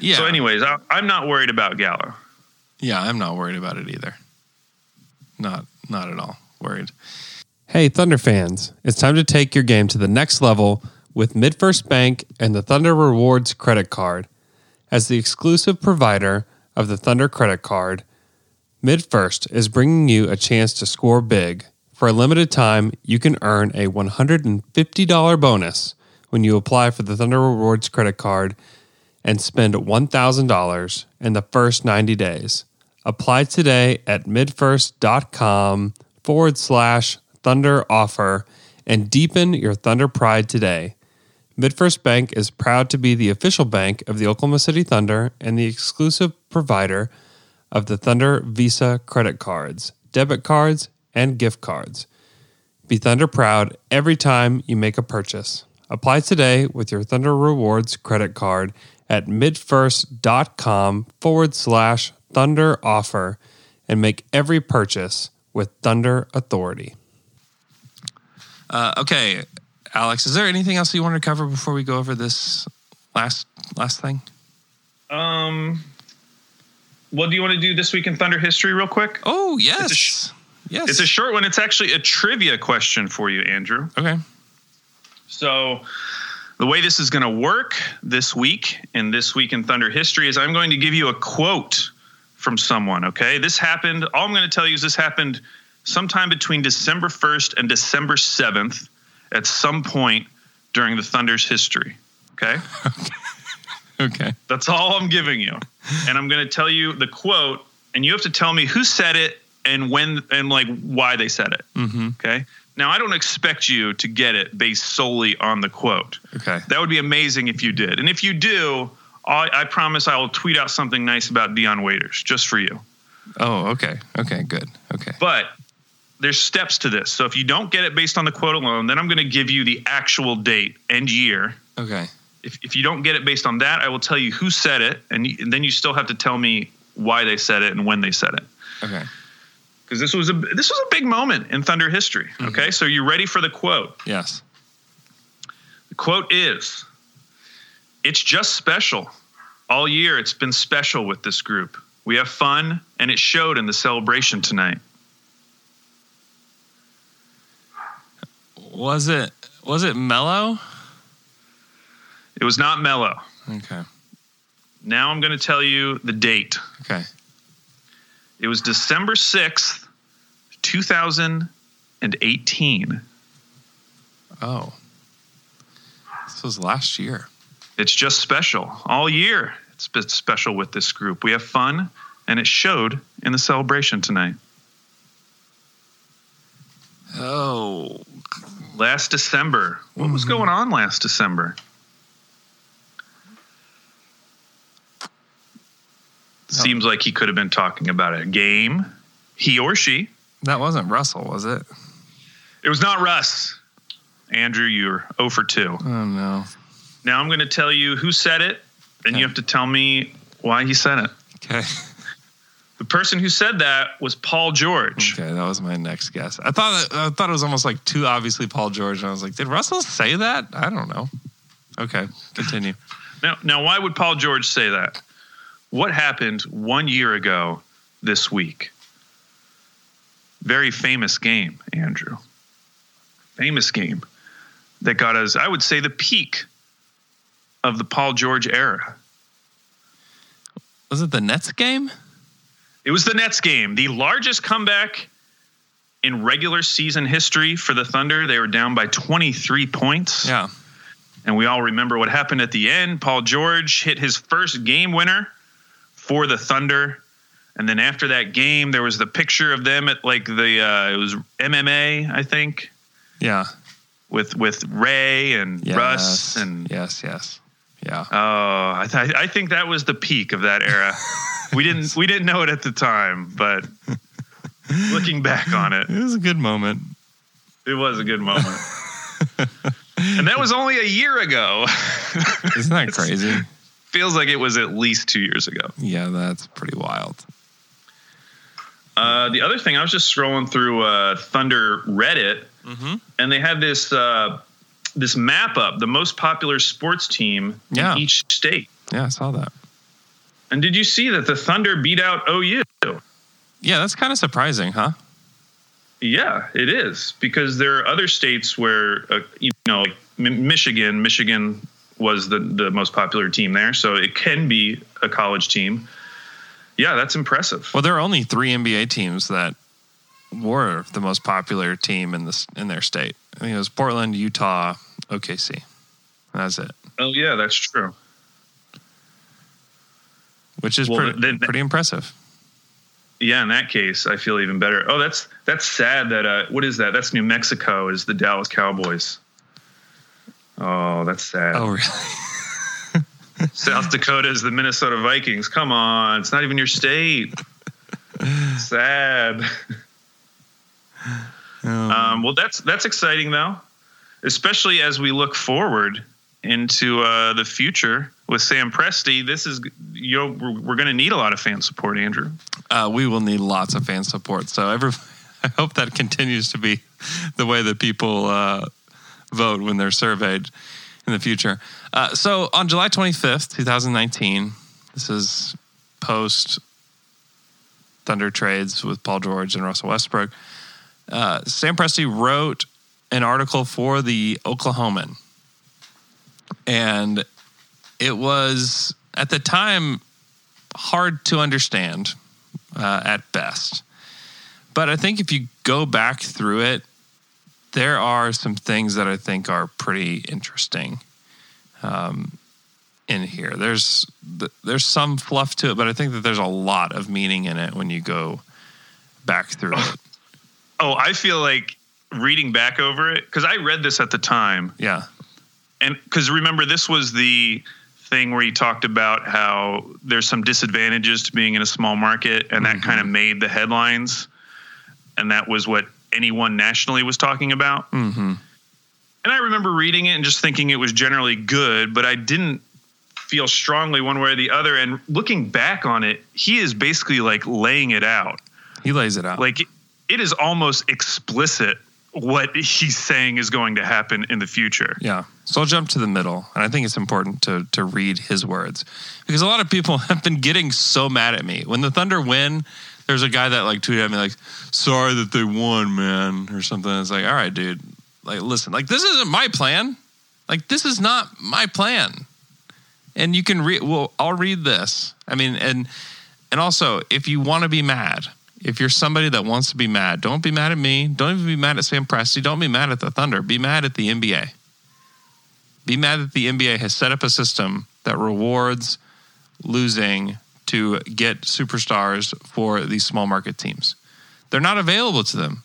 [SPEAKER 7] yeah.
[SPEAKER 8] So, anyways, I, I'm not worried about Gallo.
[SPEAKER 7] Yeah, I'm not worried about it either. Not not at all worried. Hey, Thunder fans, it's time to take your game to the next level with MidFirst Bank and the Thunder Rewards credit card. As the exclusive provider of the Thunder credit card, MidFirst is bringing you a chance to score big. For a limited time, you can earn a $150 bonus when you apply for the Thunder Rewards credit card and spend $1,000 in the first 90 days. Apply today at midfirst.com forward slash thunder offer and deepen your Thunder pride today. MidFirst Bank is proud to be the official bank of the Oklahoma City Thunder and the exclusive provider of the Thunder Visa credit cards, debit cards, and gift cards. Be Thunder proud every time you make a purchase. Apply today with your Thunder Rewards credit card at midfirst.com forward slash thunder offer and make every purchase with Thunder Authority. Uh, okay, Alex, is there anything else you want to cover before we go over this last last thing?
[SPEAKER 8] Um, well, do you want to do this week in Thunder history real quick?
[SPEAKER 7] Oh yes,
[SPEAKER 8] It's a sh-
[SPEAKER 7] yes.
[SPEAKER 8] It's a short one. It's actually a trivia question for you, Andrew.
[SPEAKER 7] okay.
[SPEAKER 8] So, the way this is going to work this week in this week in Thunder history is I'm going to give you a quote from someone. Okay, this happened. All I'm going to tell you is this happened sometime between December 1st and December 7th, at some point during the Thunder's history. Okay.
[SPEAKER 7] Okay.
[SPEAKER 8] That's all I'm giving you. And I'm going to tell you the quote, and you have to tell me who said it and when and like why they said it.
[SPEAKER 7] Mm-hmm.
[SPEAKER 8] Okay. Now, I don't expect you to get it based solely on the quote.
[SPEAKER 7] Okay.
[SPEAKER 8] That would be amazing if you did. And if you do, I, I promise I will tweet out something nice about Dion Waiters just for you.
[SPEAKER 7] Oh, okay. Okay. Good. Okay.
[SPEAKER 8] But there's steps to this. So if you don't get it based on the quote alone, then I'm going to give you the actual date and year.
[SPEAKER 7] Okay.
[SPEAKER 8] If, if you don't get it based on that, I will tell you who said it, and, you, and then you still have to tell me why they said it and when they said it.
[SPEAKER 7] Okay.
[SPEAKER 8] Because this was a this was a big moment in Thunder history. Mm-hmm. Okay, so you ready for the quote?
[SPEAKER 7] Yes.
[SPEAKER 8] The quote is, "It's just special. All year, it's been special with this group. We have fun, and it showed in the celebration tonight."
[SPEAKER 7] Was it was it Melo?
[SPEAKER 8] It was not Melo.
[SPEAKER 7] Okay.
[SPEAKER 8] Now I'm going to tell you the date.
[SPEAKER 7] Okay.
[SPEAKER 8] It was December 6th, 2018.
[SPEAKER 7] Oh. This was last year.
[SPEAKER 8] It's just special. All year, it's been special with this group. We have fun, and it showed in the celebration tonight.
[SPEAKER 7] Oh.
[SPEAKER 8] Last December. What was mm-hmm. going on last December? Seems like he could have been talking about a game. He or she.
[SPEAKER 7] That wasn't Russell, was it?
[SPEAKER 8] It was not Russ. Andrew, you're 0 for 2.
[SPEAKER 7] Oh no.
[SPEAKER 8] Now I'm going to tell you who said it, and you have to tell me why he said it.
[SPEAKER 7] Okay.
[SPEAKER 8] The person who said that was Paul George.
[SPEAKER 7] Okay, that was my next guess. I thought I thought it was almost like too obviously Paul George, and I was like, did Russell say that? I don't know. Okay, continue.
[SPEAKER 8] Now, now, why would Paul George say that? What happened one year ago this week? Very famous game, Andrew. Famous game that got us, I would say, the peak of the Paul George era.
[SPEAKER 7] Was it the Nets game?
[SPEAKER 8] It was the Nets game, the largest comeback in regular season history for the Thunder. They were down by 23 points.
[SPEAKER 7] Yeah.
[SPEAKER 8] And we all remember what happened at the end. Paul George hit his first game winner for the Thunder. And then after that game, there was the picture of them at like the uh, it was MMA, I think,
[SPEAKER 7] Yeah.
[SPEAKER 8] with with Ray and
[SPEAKER 7] Yes.
[SPEAKER 8] Russ and
[SPEAKER 7] yes, yes. Yeah.
[SPEAKER 8] oh, I, th- I think that was the peak of that era. we didn't we didn't know it at the time, but looking back on it,
[SPEAKER 7] It was a good moment.
[SPEAKER 8] it was a good moment. and that was only a year ago.
[SPEAKER 7] Isn't that crazy?
[SPEAKER 8] Feels like it was at least two years ago.
[SPEAKER 7] Yeah, that's pretty wild.
[SPEAKER 8] Uh, the other thing, I was just scrolling through uh, Thunder Reddit,
[SPEAKER 7] Mm-hmm.
[SPEAKER 8] and they had this uh, this map up, the most popular sports team
[SPEAKER 7] Yeah.
[SPEAKER 8] in each state.
[SPEAKER 7] Yeah, I saw that.
[SPEAKER 8] And did you see that the Thunder beat out OU?
[SPEAKER 7] Yeah, that's kind of surprising, huh?
[SPEAKER 8] Yeah, it is because there are other states where uh, you know, like Michigan. Michigan was the the most popular team there, so it can be a college team. Yeah, that's impressive.
[SPEAKER 7] Well, there are only three NBA teams that were the most popular team in this in their state. I think it was Portland, Utah, OKC. That's it,
[SPEAKER 8] Oh yeah, that's true.
[SPEAKER 7] Which is
[SPEAKER 8] Well,
[SPEAKER 7] pretty,
[SPEAKER 8] then-
[SPEAKER 7] pretty impressive.
[SPEAKER 8] Yeah, in that case, I feel even better. Oh, that's that's sad. That uh, what is that? That's New Mexico. Is the Dallas Cowboys? Oh, that's sad.
[SPEAKER 7] Oh, really?
[SPEAKER 8] South Dakota is the Minnesota Vikings. Come on, it's not even your state. sad. Um, well, that's that's exciting though, especially as we look forward into uh, the future with Sam Presti. This is you we're going to need a lot of fan support, Andrew.
[SPEAKER 7] uh, we will need lots of fan support. So every, I hope that continues to be the way that people uh, vote when they're surveyed in the future. Uh, so on July 25th, 2019, this is post Thunder trades with Paul George and Russell Westbrook. Uh, Sam Presti wrote an article for the Oklahoman. And it was at the time hard to understand uh, at best. But I think if you go back through it, there are some things that I think are pretty interesting um, in here. There's there's some fluff to it, but I think that there's a lot of meaning in it when you go back through it.
[SPEAKER 8] Oh, I feel like reading back over it because I read this at the time,
[SPEAKER 7] Yeah,
[SPEAKER 8] and because remember this was the thing where he talked about how there's some disadvantages to being in a small market, and that kind of made the headlines, and that was what anyone nationally was talking about.
[SPEAKER 7] hmm
[SPEAKER 8] And I remember reading it and just thinking it was generally good, but I didn't feel strongly one way or the other. And looking back on it, he is basically like laying it out.
[SPEAKER 7] he lays it out.
[SPEAKER 8] Like it is almost explicit what he's saying is going to happen in the future.
[SPEAKER 7] Yeah. So I'll jump to the middle. And I think it's important to, to read his words because a lot of people have been getting so mad at me. When the Thunder win, there's a guy that like tweeted at me, like, sorry that they won, man, or something. It's like, all right, dude. Like, listen, like, this isn't my plan. Like, this is not my plan. And you can read, well, I'll read this. I mean, and, and also, if you want to be mad, if you're somebody that wants to be mad, don't be mad at me. Don't even be mad at Sam Presti. Don't be mad at the Thunder. Be mad at the NBA. Be mad that the NBA has set up a system that rewards losing to get superstars for these small market teams. They're not available to them.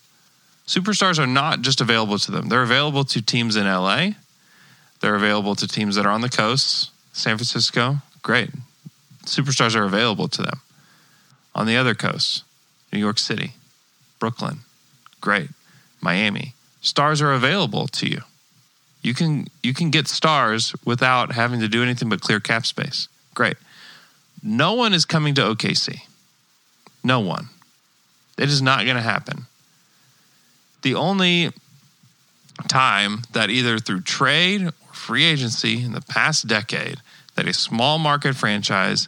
[SPEAKER 7] Superstars are not just available to them. They're available to teams in LA. They're available to teams that are on the coasts. San Francisco, great. Superstars are available to them. On the other coasts, New York City, Brooklyn, great. Miami, stars are available to you. You can you can get stars without having to do anything but clear cap space. Great. No one is coming to OKC. No one. It is not going to happen. The only time that either through trade or free agency in the past decade that a small market franchise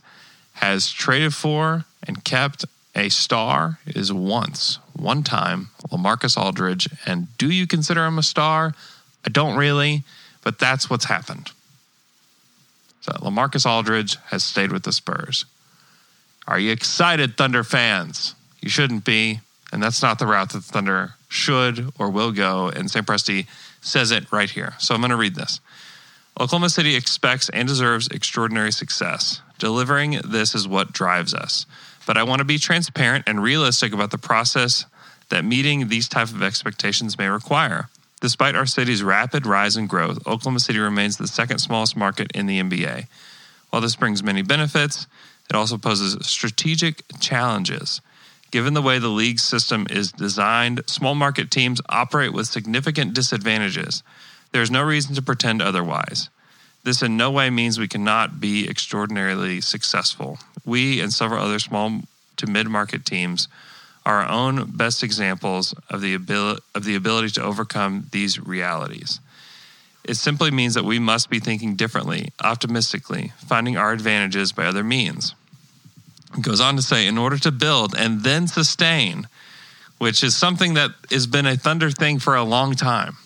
[SPEAKER 7] has traded for and kept a star is once, one time, Lamarcus Aldridge. And do you consider him a star? I don't really, but that's what's happened. So Lamarcus Aldridge has stayed with the Spurs. Are you excited, Thunder fans? You shouldn't be, and that's not the route that the Thunder should or will go. And Sam Presti says it right here. So I'm going to read this. Oklahoma City expects and deserves extraordinary success. Delivering this is what drives us. But I want to be transparent and realistic about the process that meeting these type of expectations may require. Despite our city's rapid rise in growth, Oklahoma City remains the second smallest market in the NBA. While this brings many benefits, it also poses strategic challenges. Given the way the league system is designed, small market teams operate with significant disadvantages. There's no reason to pretend otherwise. This in no way means we cannot be extraordinarily successful. We and several other small to mid market teams are our own best examples of the, abil- of the ability to overcome these realities. It simply means that we must be thinking differently, optimistically, finding our advantages by other means. It goes on to say, in order to build and then sustain, which is something that has been a Thunder thing for a long time.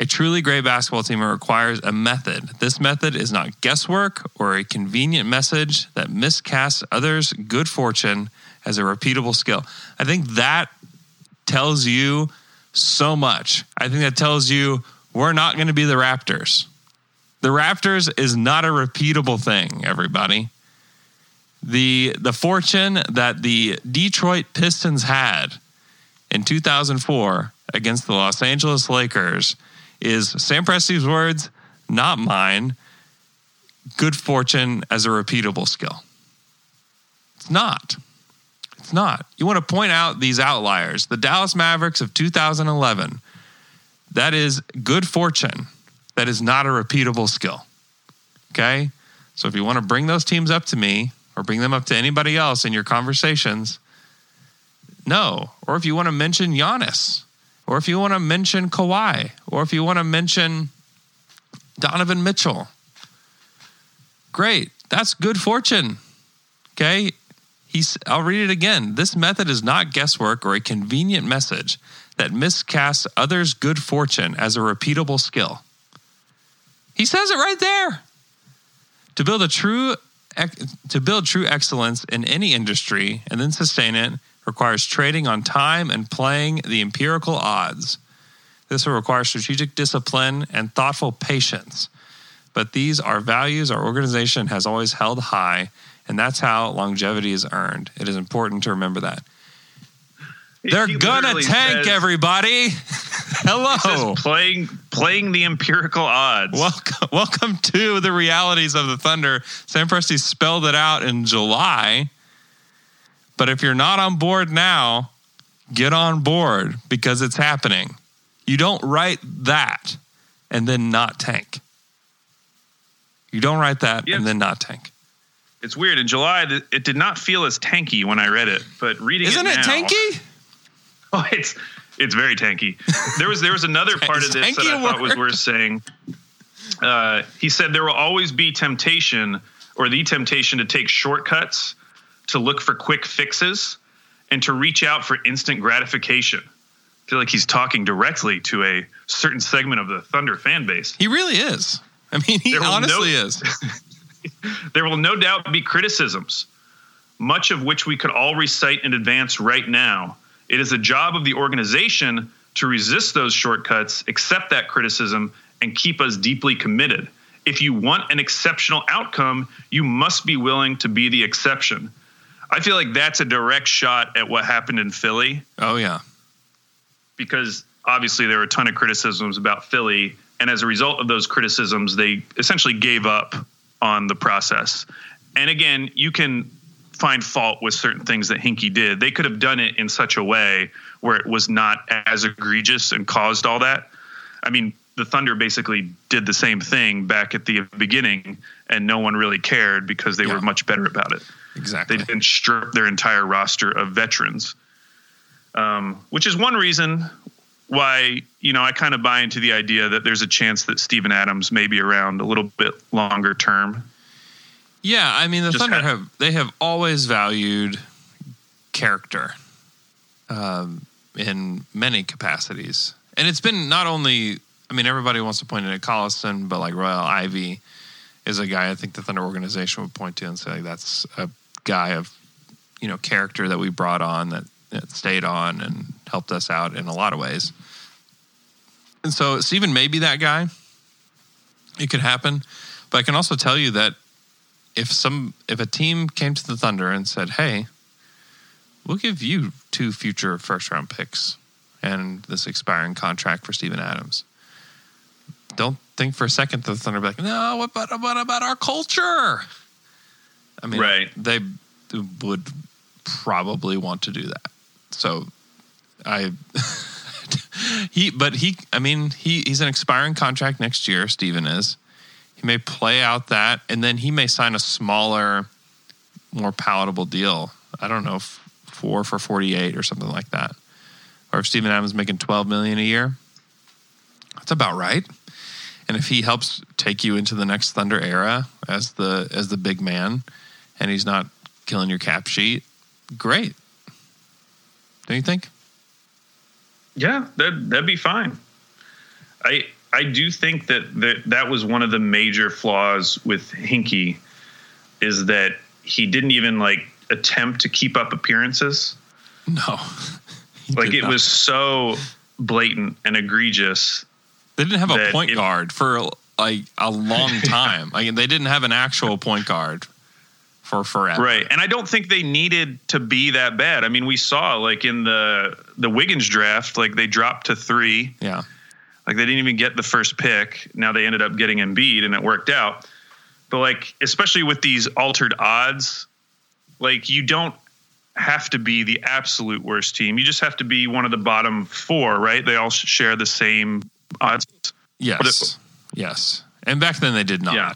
[SPEAKER 7] A truly great basketball team requires a method. This method is not guesswork or a convenient message that miscasts others' good fortune as a repeatable skill. I think that tells you so much. I think that tells you we're not going to be the Raptors. The Raptors is not a repeatable thing, everybody. The the fortune that the Detroit Pistons had in 2004 against the Los Angeles Lakers is Sam Presti's words, not mine. Good fortune as a repeatable skill. It's not. It's not. You want to point out these outliers. The Dallas Mavericks of 2011. That is good fortune. That is not a repeatable skill. Okay? So if you want to bring those teams up to me or bring them up to anybody else in your conversations, no. Or if you want to mention Giannis, or if you want to mention Kawhi, or if you want to mention Donovan Mitchell, great. That's good fortune. Okay? He's, I'll read it again. This method is not guesswork or a convenient message that miscasts others' good fortune as a repeatable skill. He says it right there. To build a true to build true excellence in any industry and then sustain it requires trading on time and playing the empirical odds. This will require strategic discipline and thoughtful patience. But these are values our organization has always held high, and that's how longevity is earned. It is important to remember that. They're
[SPEAKER 8] He
[SPEAKER 7] gonna tank
[SPEAKER 8] says-
[SPEAKER 7] everybody. Hello.
[SPEAKER 8] playing playing the empirical odds.
[SPEAKER 7] Welcome, welcome to the realities of the Thunder. Sam Presti spelled it out in July. But if you're not on board now, get on board because it's happening. You don't write that and then not tank. You don't write that
[SPEAKER 8] Yes.
[SPEAKER 7] and then not tank.
[SPEAKER 8] It's weird. In July, it did not feel as tanky when I read it, but reading
[SPEAKER 7] Isn't
[SPEAKER 8] it,
[SPEAKER 7] it
[SPEAKER 8] now-
[SPEAKER 7] tanky?
[SPEAKER 8] Oh, it's it's very tanky. There was there was another part of this that I thought was worth saying. Uh, he said there will always be temptation or the temptation to take shortcuts, to look for quick fixes, and to reach out for instant gratification. I feel like he's talking directly to a certain segment of the Thunder fan base.
[SPEAKER 7] He really is. I mean, he honestly
[SPEAKER 8] no-
[SPEAKER 7] is.
[SPEAKER 8] There will no doubt be criticisms, much of which we could all recite in advance right now. It is the job of the organization to resist those shortcuts, accept that criticism, and keep us deeply committed. If you want an exceptional outcome, you must be willing to be the exception. I feel like that's a direct shot at what happened in Philly
[SPEAKER 7] Oh, yeah.
[SPEAKER 8] because obviously there were a ton of criticisms about Philly. And as a result of those criticisms, they essentially gave up on the process. And again, you can find fault with certain things that Hinkie did. They could have done it in such a way where it was not as egregious and caused all that. I mean, the Thunder basically did the same thing back at the beginning, and no one really cared because they
[SPEAKER 7] Yeah.
[SPEAKER 8] were much better about it
[SPEAKER 7] Exactly.
[SPEAKER 8] they didn't strip their entire roster of veterans, um, which is one reason why you know I kind of buy into the idea that there's a chance that Steven Adams may be around a little bit longer term.
[SPEAKER 7] Yeah, I mean the
[SPEAKER 8] Just
[SPEAKER 7] Thunder
[SPEAKER 8] ha-
[SPEAKER 7] have they have always valued character um, in many capacities, and it's been not only. I mean, everybody wants to point it at Collison, but like Royal Ivey is a guy I think the Thunder organization would point to and say that's a guy of you know character that we brought on that, that stayed on and helped us out in a lot of ways. And so Steven may be that guy. It could happen, but I can also tell you that if some if a team came to the Thunder and said, "Hey, we'll give you two future first round picks and this expiring contract for Steven Adams," don't think for a second that the Thunder be like, "No, what about what about our culture?" I mean,
[SPEAKER 8] Right.
[SPEAKER 7] They would probably want to do that. So, I he, but he, I mean, he he's an expiring contract next year. Steven is. He may play out that, and then he may sign a smaller, more palatable deal. I don't know, f- four for forty-eight or something like that. Or if Steven Adams is making twelve million a year, that's about right. And if he helps take you into the next Thunder era as the as the big man, and he's not killing your cap sheet, great. Don't you think?
[SPEAKER 8] Yeah, that that'd be fine. I I do think that that, that was one of the major flaws with Hinkie is that he didn't even like attempt to keep up appearances.
[SPEAKER 7] No.
[SPEAKER 8] Like it
[SPEAKER 7] not.
[SPEAKER 8] was so blatant and egregious.
[SPEAKER 7] They didn't have a point
[SPEAKER 8] it-
[SPEAKER 7] guard for like a long time. Like they didn't have an actual point guard for forever.
[SPEAKER 8] Right. And I don't think they needed to be that bad. I mean, we saw like in the the Wiggins draft, like they dropped to 3.
[SPEAKER 7] Yeah.
[SPEAKER 8] Like they didn't even get the first pick. Now they ended up getting Embiid and it worked out. But like especially with these altered odds, like you don't have to be the absolute worst team. You just have to be one of the bottom 4, right? They all share the same odds.
[SPEAKER 7] Yes. yes. And back then they did not.
[SPEAKER 8] Yeah.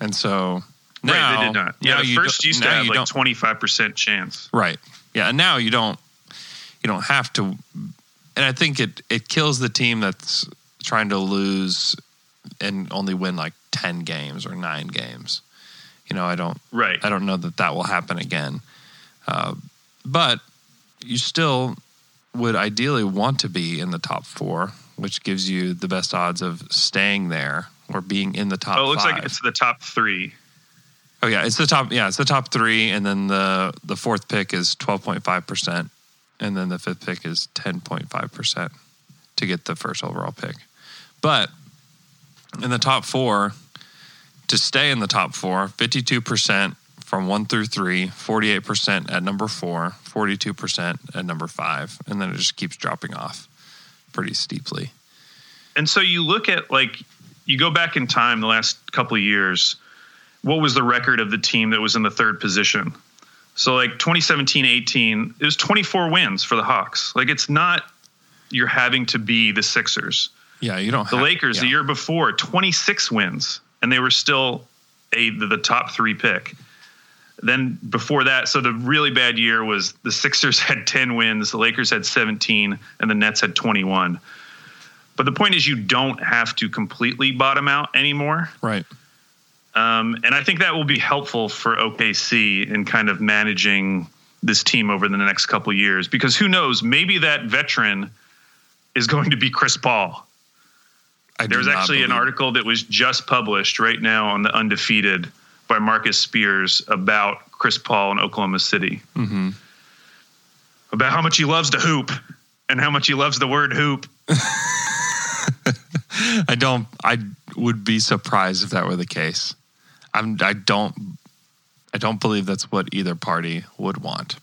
[SPEAKER 7] And so
[SPEAKER 8] right, they did not.
[SPEAKER 7] now
[SPEAKER 8] Yeah,
[SPEAKER 7] you
[SPEAKER 8] first
[SPEAKER 7] don't-
[SPEAKER 8] used to have
[SPEAKER 7] you
[SPEAKER 8] like
[SPEAKER 7] don't-
[SPEAKER 8] 25% chance.
[SPEAKER 7] Right. Yeah. And now you don't you don't have to and I think it it kills the team that's trying to lose and only win like 10 games or 9 games. You know, I don't
[SPEAKER 8] Right.
[SPEAKER 7] I don't know that that will happen again. Uh, but you still would ideally want to be in the top 4, which gives you the best odds of staying there or being in the top
[SPEAKER 8] Oh, it looks
[SPEAKER 7] five.
[SPEAKER 8] like it's the top 3.
[SPEAKER 7] Oh yeah, it's the top. Yeah, it's the top three, and then the the fourth pick is twelve point five percent, and then the fifth pick is ten point five percent to get the first overall pick. But in the top four, to stay in the top four, fifty two percent from one through three, 48 percent at number four, 42 percent at number five, and then it just keeps dropping off pretty steeply.
[SPEAKER 8] And so you look at like you go back in time the last couple of years, what was the record of the team that was in the third position? So like 2017-18, it was 24 wins for the Hawks. Like it's not you're having to be the Sixers.
[SPEAKER 7] Yeah, you don't.
[SPEAKER 8] The
[SPEAKER 7] have,
[SPEAKER 8] Lakers the year before, 26 wins, and they were still a the, the top three pick. Then before that, so the really bad year was the Sixers had 10 wins, the Lakers had 17, and the Nets had 21. But the point is, you don't have to completely bottom out anymore.
[SPEAKER 7] right.
[SPEAKER 8] Um, and I think that will be helpful for OKC in kind of managing this team over the next couple of years. Because who knows, maybe that veteran is going to be Chris Paul.
[SPEAKER 7] I
[SPEAKER 8] There's actually an article that was just published right now on the Undefeated by Marcus Spears about Chris Paul in Oklahoma City.
[SPEAKER 7] Mhm.
[SPEAKER 8] About how much he loves to hoop and how much he loves the word hoop.
[SPEAKER 7] I don't. I would be surprised if that were the case. I'm. I don't. I don't believe that's what either party would want.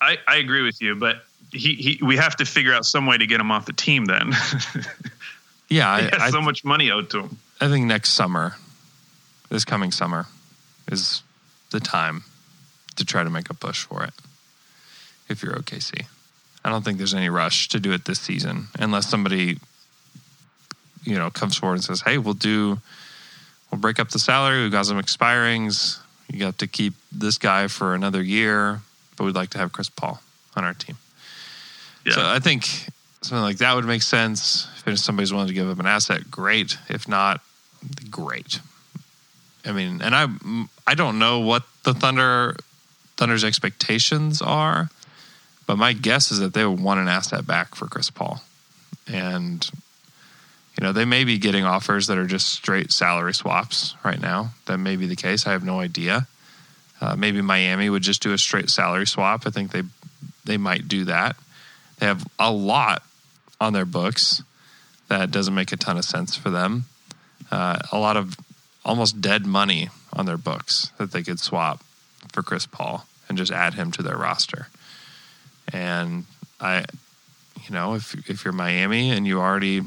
[SPEAKER 8] I, I agree with you, but he, he we have to figure out some way to get him off the team then.
[SPEAKER 7] Yeah,
[SPEAKER 8] he
[SPEAKER 7] I,
[SPEAKER 8] has
[SPEAKER 7] I,
[SPEAKER 8] so much money owed to him.
[SPEAKER 7] I think next summer, this coming summer, is the time to try to make a push for it. If you're OKC, I don't think there's any rush to do it this season unless somebody, you know, comes forward and says, "Hey, we'll do, we'll break up the salary. We've got some expirings. You got to keep this guy for another year, but we'd like to have Chris Paul on our team."
[SPEAKER 8] Yeah.
[SPEAKER 7] So I think something like that would make sense. If somebody's willing to give up an asset, great. If not, great. I mean, and I I don't know what the Thunder Thunder's expectations are, but my guess is that they would want an asset back for Chris Paul, and you know they may be getting offers that are just straight salary swaps right now. That may be the case. I have no idea. Uh, maybe Miami would just do a straight salary swap. I think they they might do that. They have a lot on their books that doesn't make a ton of sense for them. Uh, a lot of almost dead money on their books that they could swap for Chris Paul and just add him to their roster. And I, you know, if if you're Miami and you already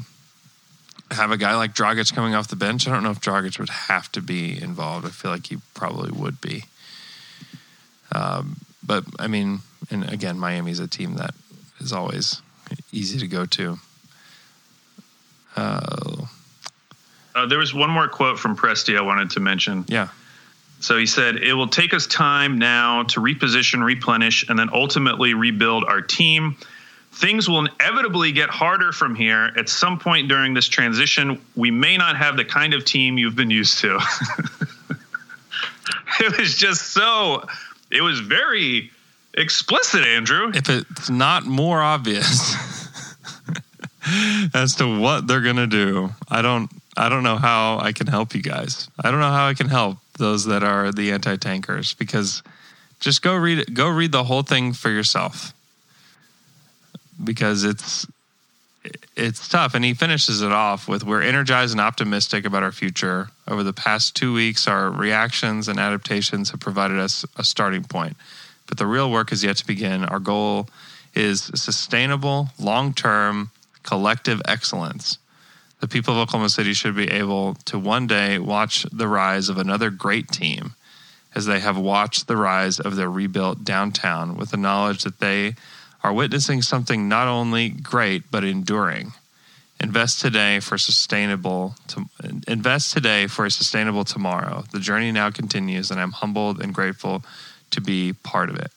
[SPEAKER 7] have a guy like Dragic coming off the bench, I don't know if Dragic would have to be involved. I feel like he probably would be. Um, but I mean, and again, Miami's a team that is always easy to go to. Oh,
[SPEAKER 8] Uh, there was one more quote from Presti I wanted to mention.
[SPEAKER 7] yeah.
[SPEAKER 8] So he said, It will take us time now to reposition, replenish, and then ultimately rebuild our team. Things will inevitably get harder from here. At some point during this transition, we may not have the kind of team you've been used to. it was just so, it was very explicit, Andrew.
[SPEAKER 7] If it's not more obvious as to what they're gonna do, I don't. I don't know how I can help you guys. I don't know how I can help those that are the anti-tankers because just go read it. Go read the whole thing for yourself because it's it's tough. And he finishes it off with We're energized and optimistic about our future. Over the past two weeks, our reactions and adaptations have provided us a starting point. But the real work is yet to begin. Our goal is sustainable, long term, collective excellence. The people of Oklahoma City should be able to one day watch the rise of another great team as they have watched the rise of their rebuilt downtown with the knowledge that they are witnessing something not only great but enduring. Invest today for sustainable to, invest today for a sustainable tomorrow. The journey now continues and I'm humbled and grateful to be part of it.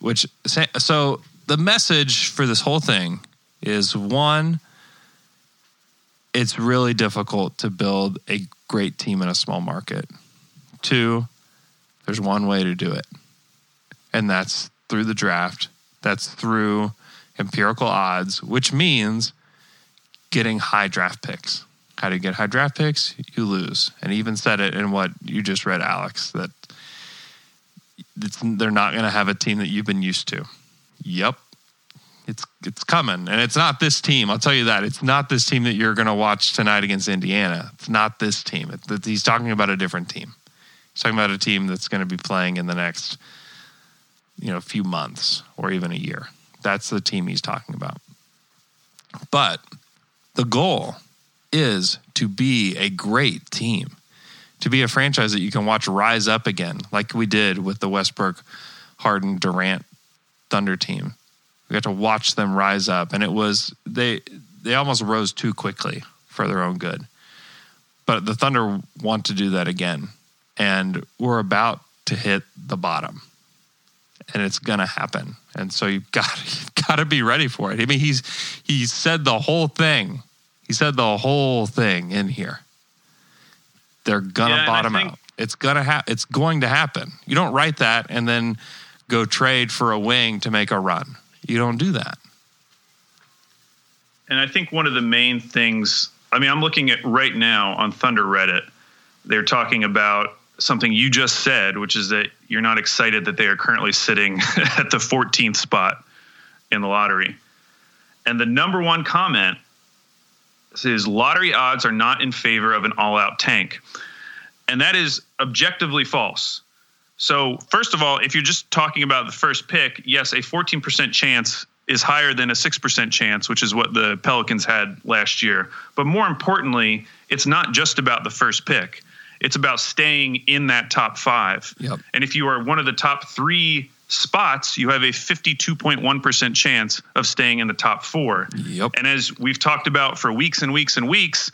[SPEAKER 7] Which so the message for this whole thing is one it's really difficult to build a great team in a small market. Two, there's one way to do it. And that's through the draft. That's through empirical odds, which means getting high draft picks. How do you get high draft picks? You lose. And he even said it in what you just read, Alex, that they're not going to have a team that you've been used to. Yep. It's it's coming, and it's not this team. I'll tell you that it's not this team that you're going to watch tonight against Indiana. It's not this team. It, he's talking about a different team. He's talking about a team that's going to be playing in the next, you know, a few months or even a year. That's the team he's talking about. But the goal is to be a great team, to be a franchise that you can watch rise up again, like we did with the Westbrook, Harden, Durant Thunder team. We got to watch them rise up, and it was they they almost rose too quickly for their own good. But the Thunder want to do that again, and we're about to hit the bottom, and it's gonna happen. And so you've got you've got to be ready for it. I mean, he's he said the whole thing. He said the whole thing in here. They're gonna
[SPEAKER 8] Yeah,
[SPEAKER 7] bottom
[SPEAKER 8] think-
[SPEAKER 7] out. It's gonna ha- It's going to happen. You don't write that and then go trade for a wing to make a run. You don't do that.
[SPEAKER 8] And I think one of the main things, I mean, I'm looking at right now on Thunder Reddit, they're talking about something you just said, which is that you're not excited that they are currently sitting at the 14th spot in the lottery. And the number one comment is lottery odds are not in favor of an all out tank. And that is objectively false. So, first of all, if you're just talking about the first pick, yes, a 14% chance is higher than a 6% chance, which is what the Pelicans had last year. But more importantly, it's not just about the first pick, it's about staying in that top five.
[SPEAKER 7] Yep.
[SPEAKER 8] And if you are one of the top three spots, you have a 52.1% chance of staying in the top four.
[SPEAKER 7] Yep.
[SPEAKER 8] And as we've talked about for weeks and weeks and weeks,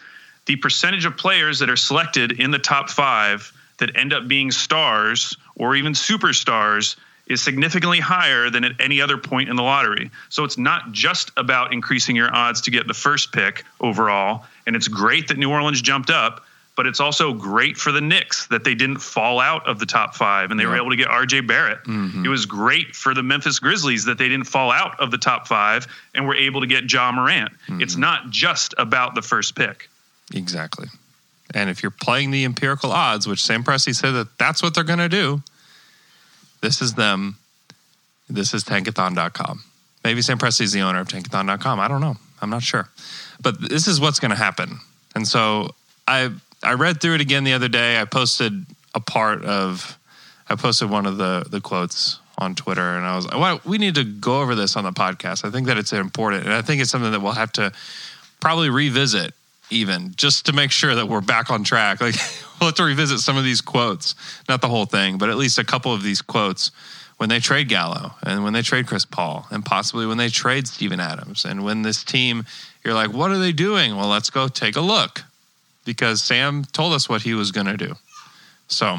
[SPEAKER 8] the percentage of players that are selected in the top five that end up being stars or even superstars is significantly higher than at any other point in the lottery. So it's not just about increasing your odds to get the first pick overall. And it's great that New Orleans jumped up, but it's also great for the Knicks that they didn't fall out of the top five and they were able to get RJ Barrett. Mm-hmm. It was great for the Memphis Grizzlies that they didn't fall out of the top five and were able to get Ja Morant. Mm-hmm. It's not just about the first pick.
[SPEAKER 7] Exactly. And if you're playing the empirical odds, which Sam Presti said that that's what they're going to do, this is them. This is tankathon.com. Maybe Sam Presti is the owner of tankathon.com. I don't know. I'm not sure. But this is what's going to happen. And so I I read through it again the other day. I posted a part of I posted one of the the quotes on Twitter and I was like, well, we need to go over this on the podcast. I think that it's important and I think it's something that we'll have to probably revisit even just to make sure that we're back on track. Like we'll have to revisit some of these quotes, not the whole thing, but at least a couple of these quotes when they trade Gallo and when they trade Chris Paul and possibly when they trade Steven Adams and when this team, you're like, what are they doing? Well, let's go take a look because Sam told us what he was going to do. So,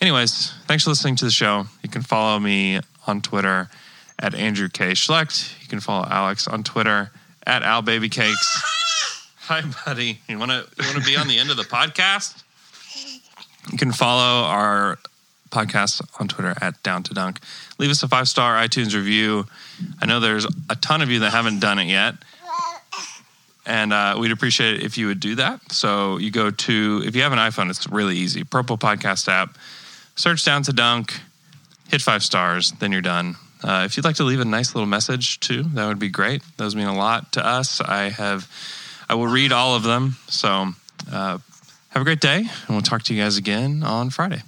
[SPEAKER 7] anyways, thanks for listening to the show. You can follow me on Twitter at Andrew K. Schlecht. You can follow Alex on Twitter at Al Baby Cakes. Hi, buddy. You want to you want to be on the end of the podcast? You can follow our podcast on Twitter at Down to Dunk. Leave us a five star iTunes review. I know there's a ton of you that haven't done it yet. And uh, we'd appreciate it if you would do that. So you go to, if you have an iPhone, it's really easy. Purple Podcast app, search Down to Dunk, hit five stars, then you're done. Uh, if you'd like to leave a nice little message too, that would be great. Those mean a lot to us. I have, I will read all of them. So uh, have a great day, and we'll talk to you guys again on Friday.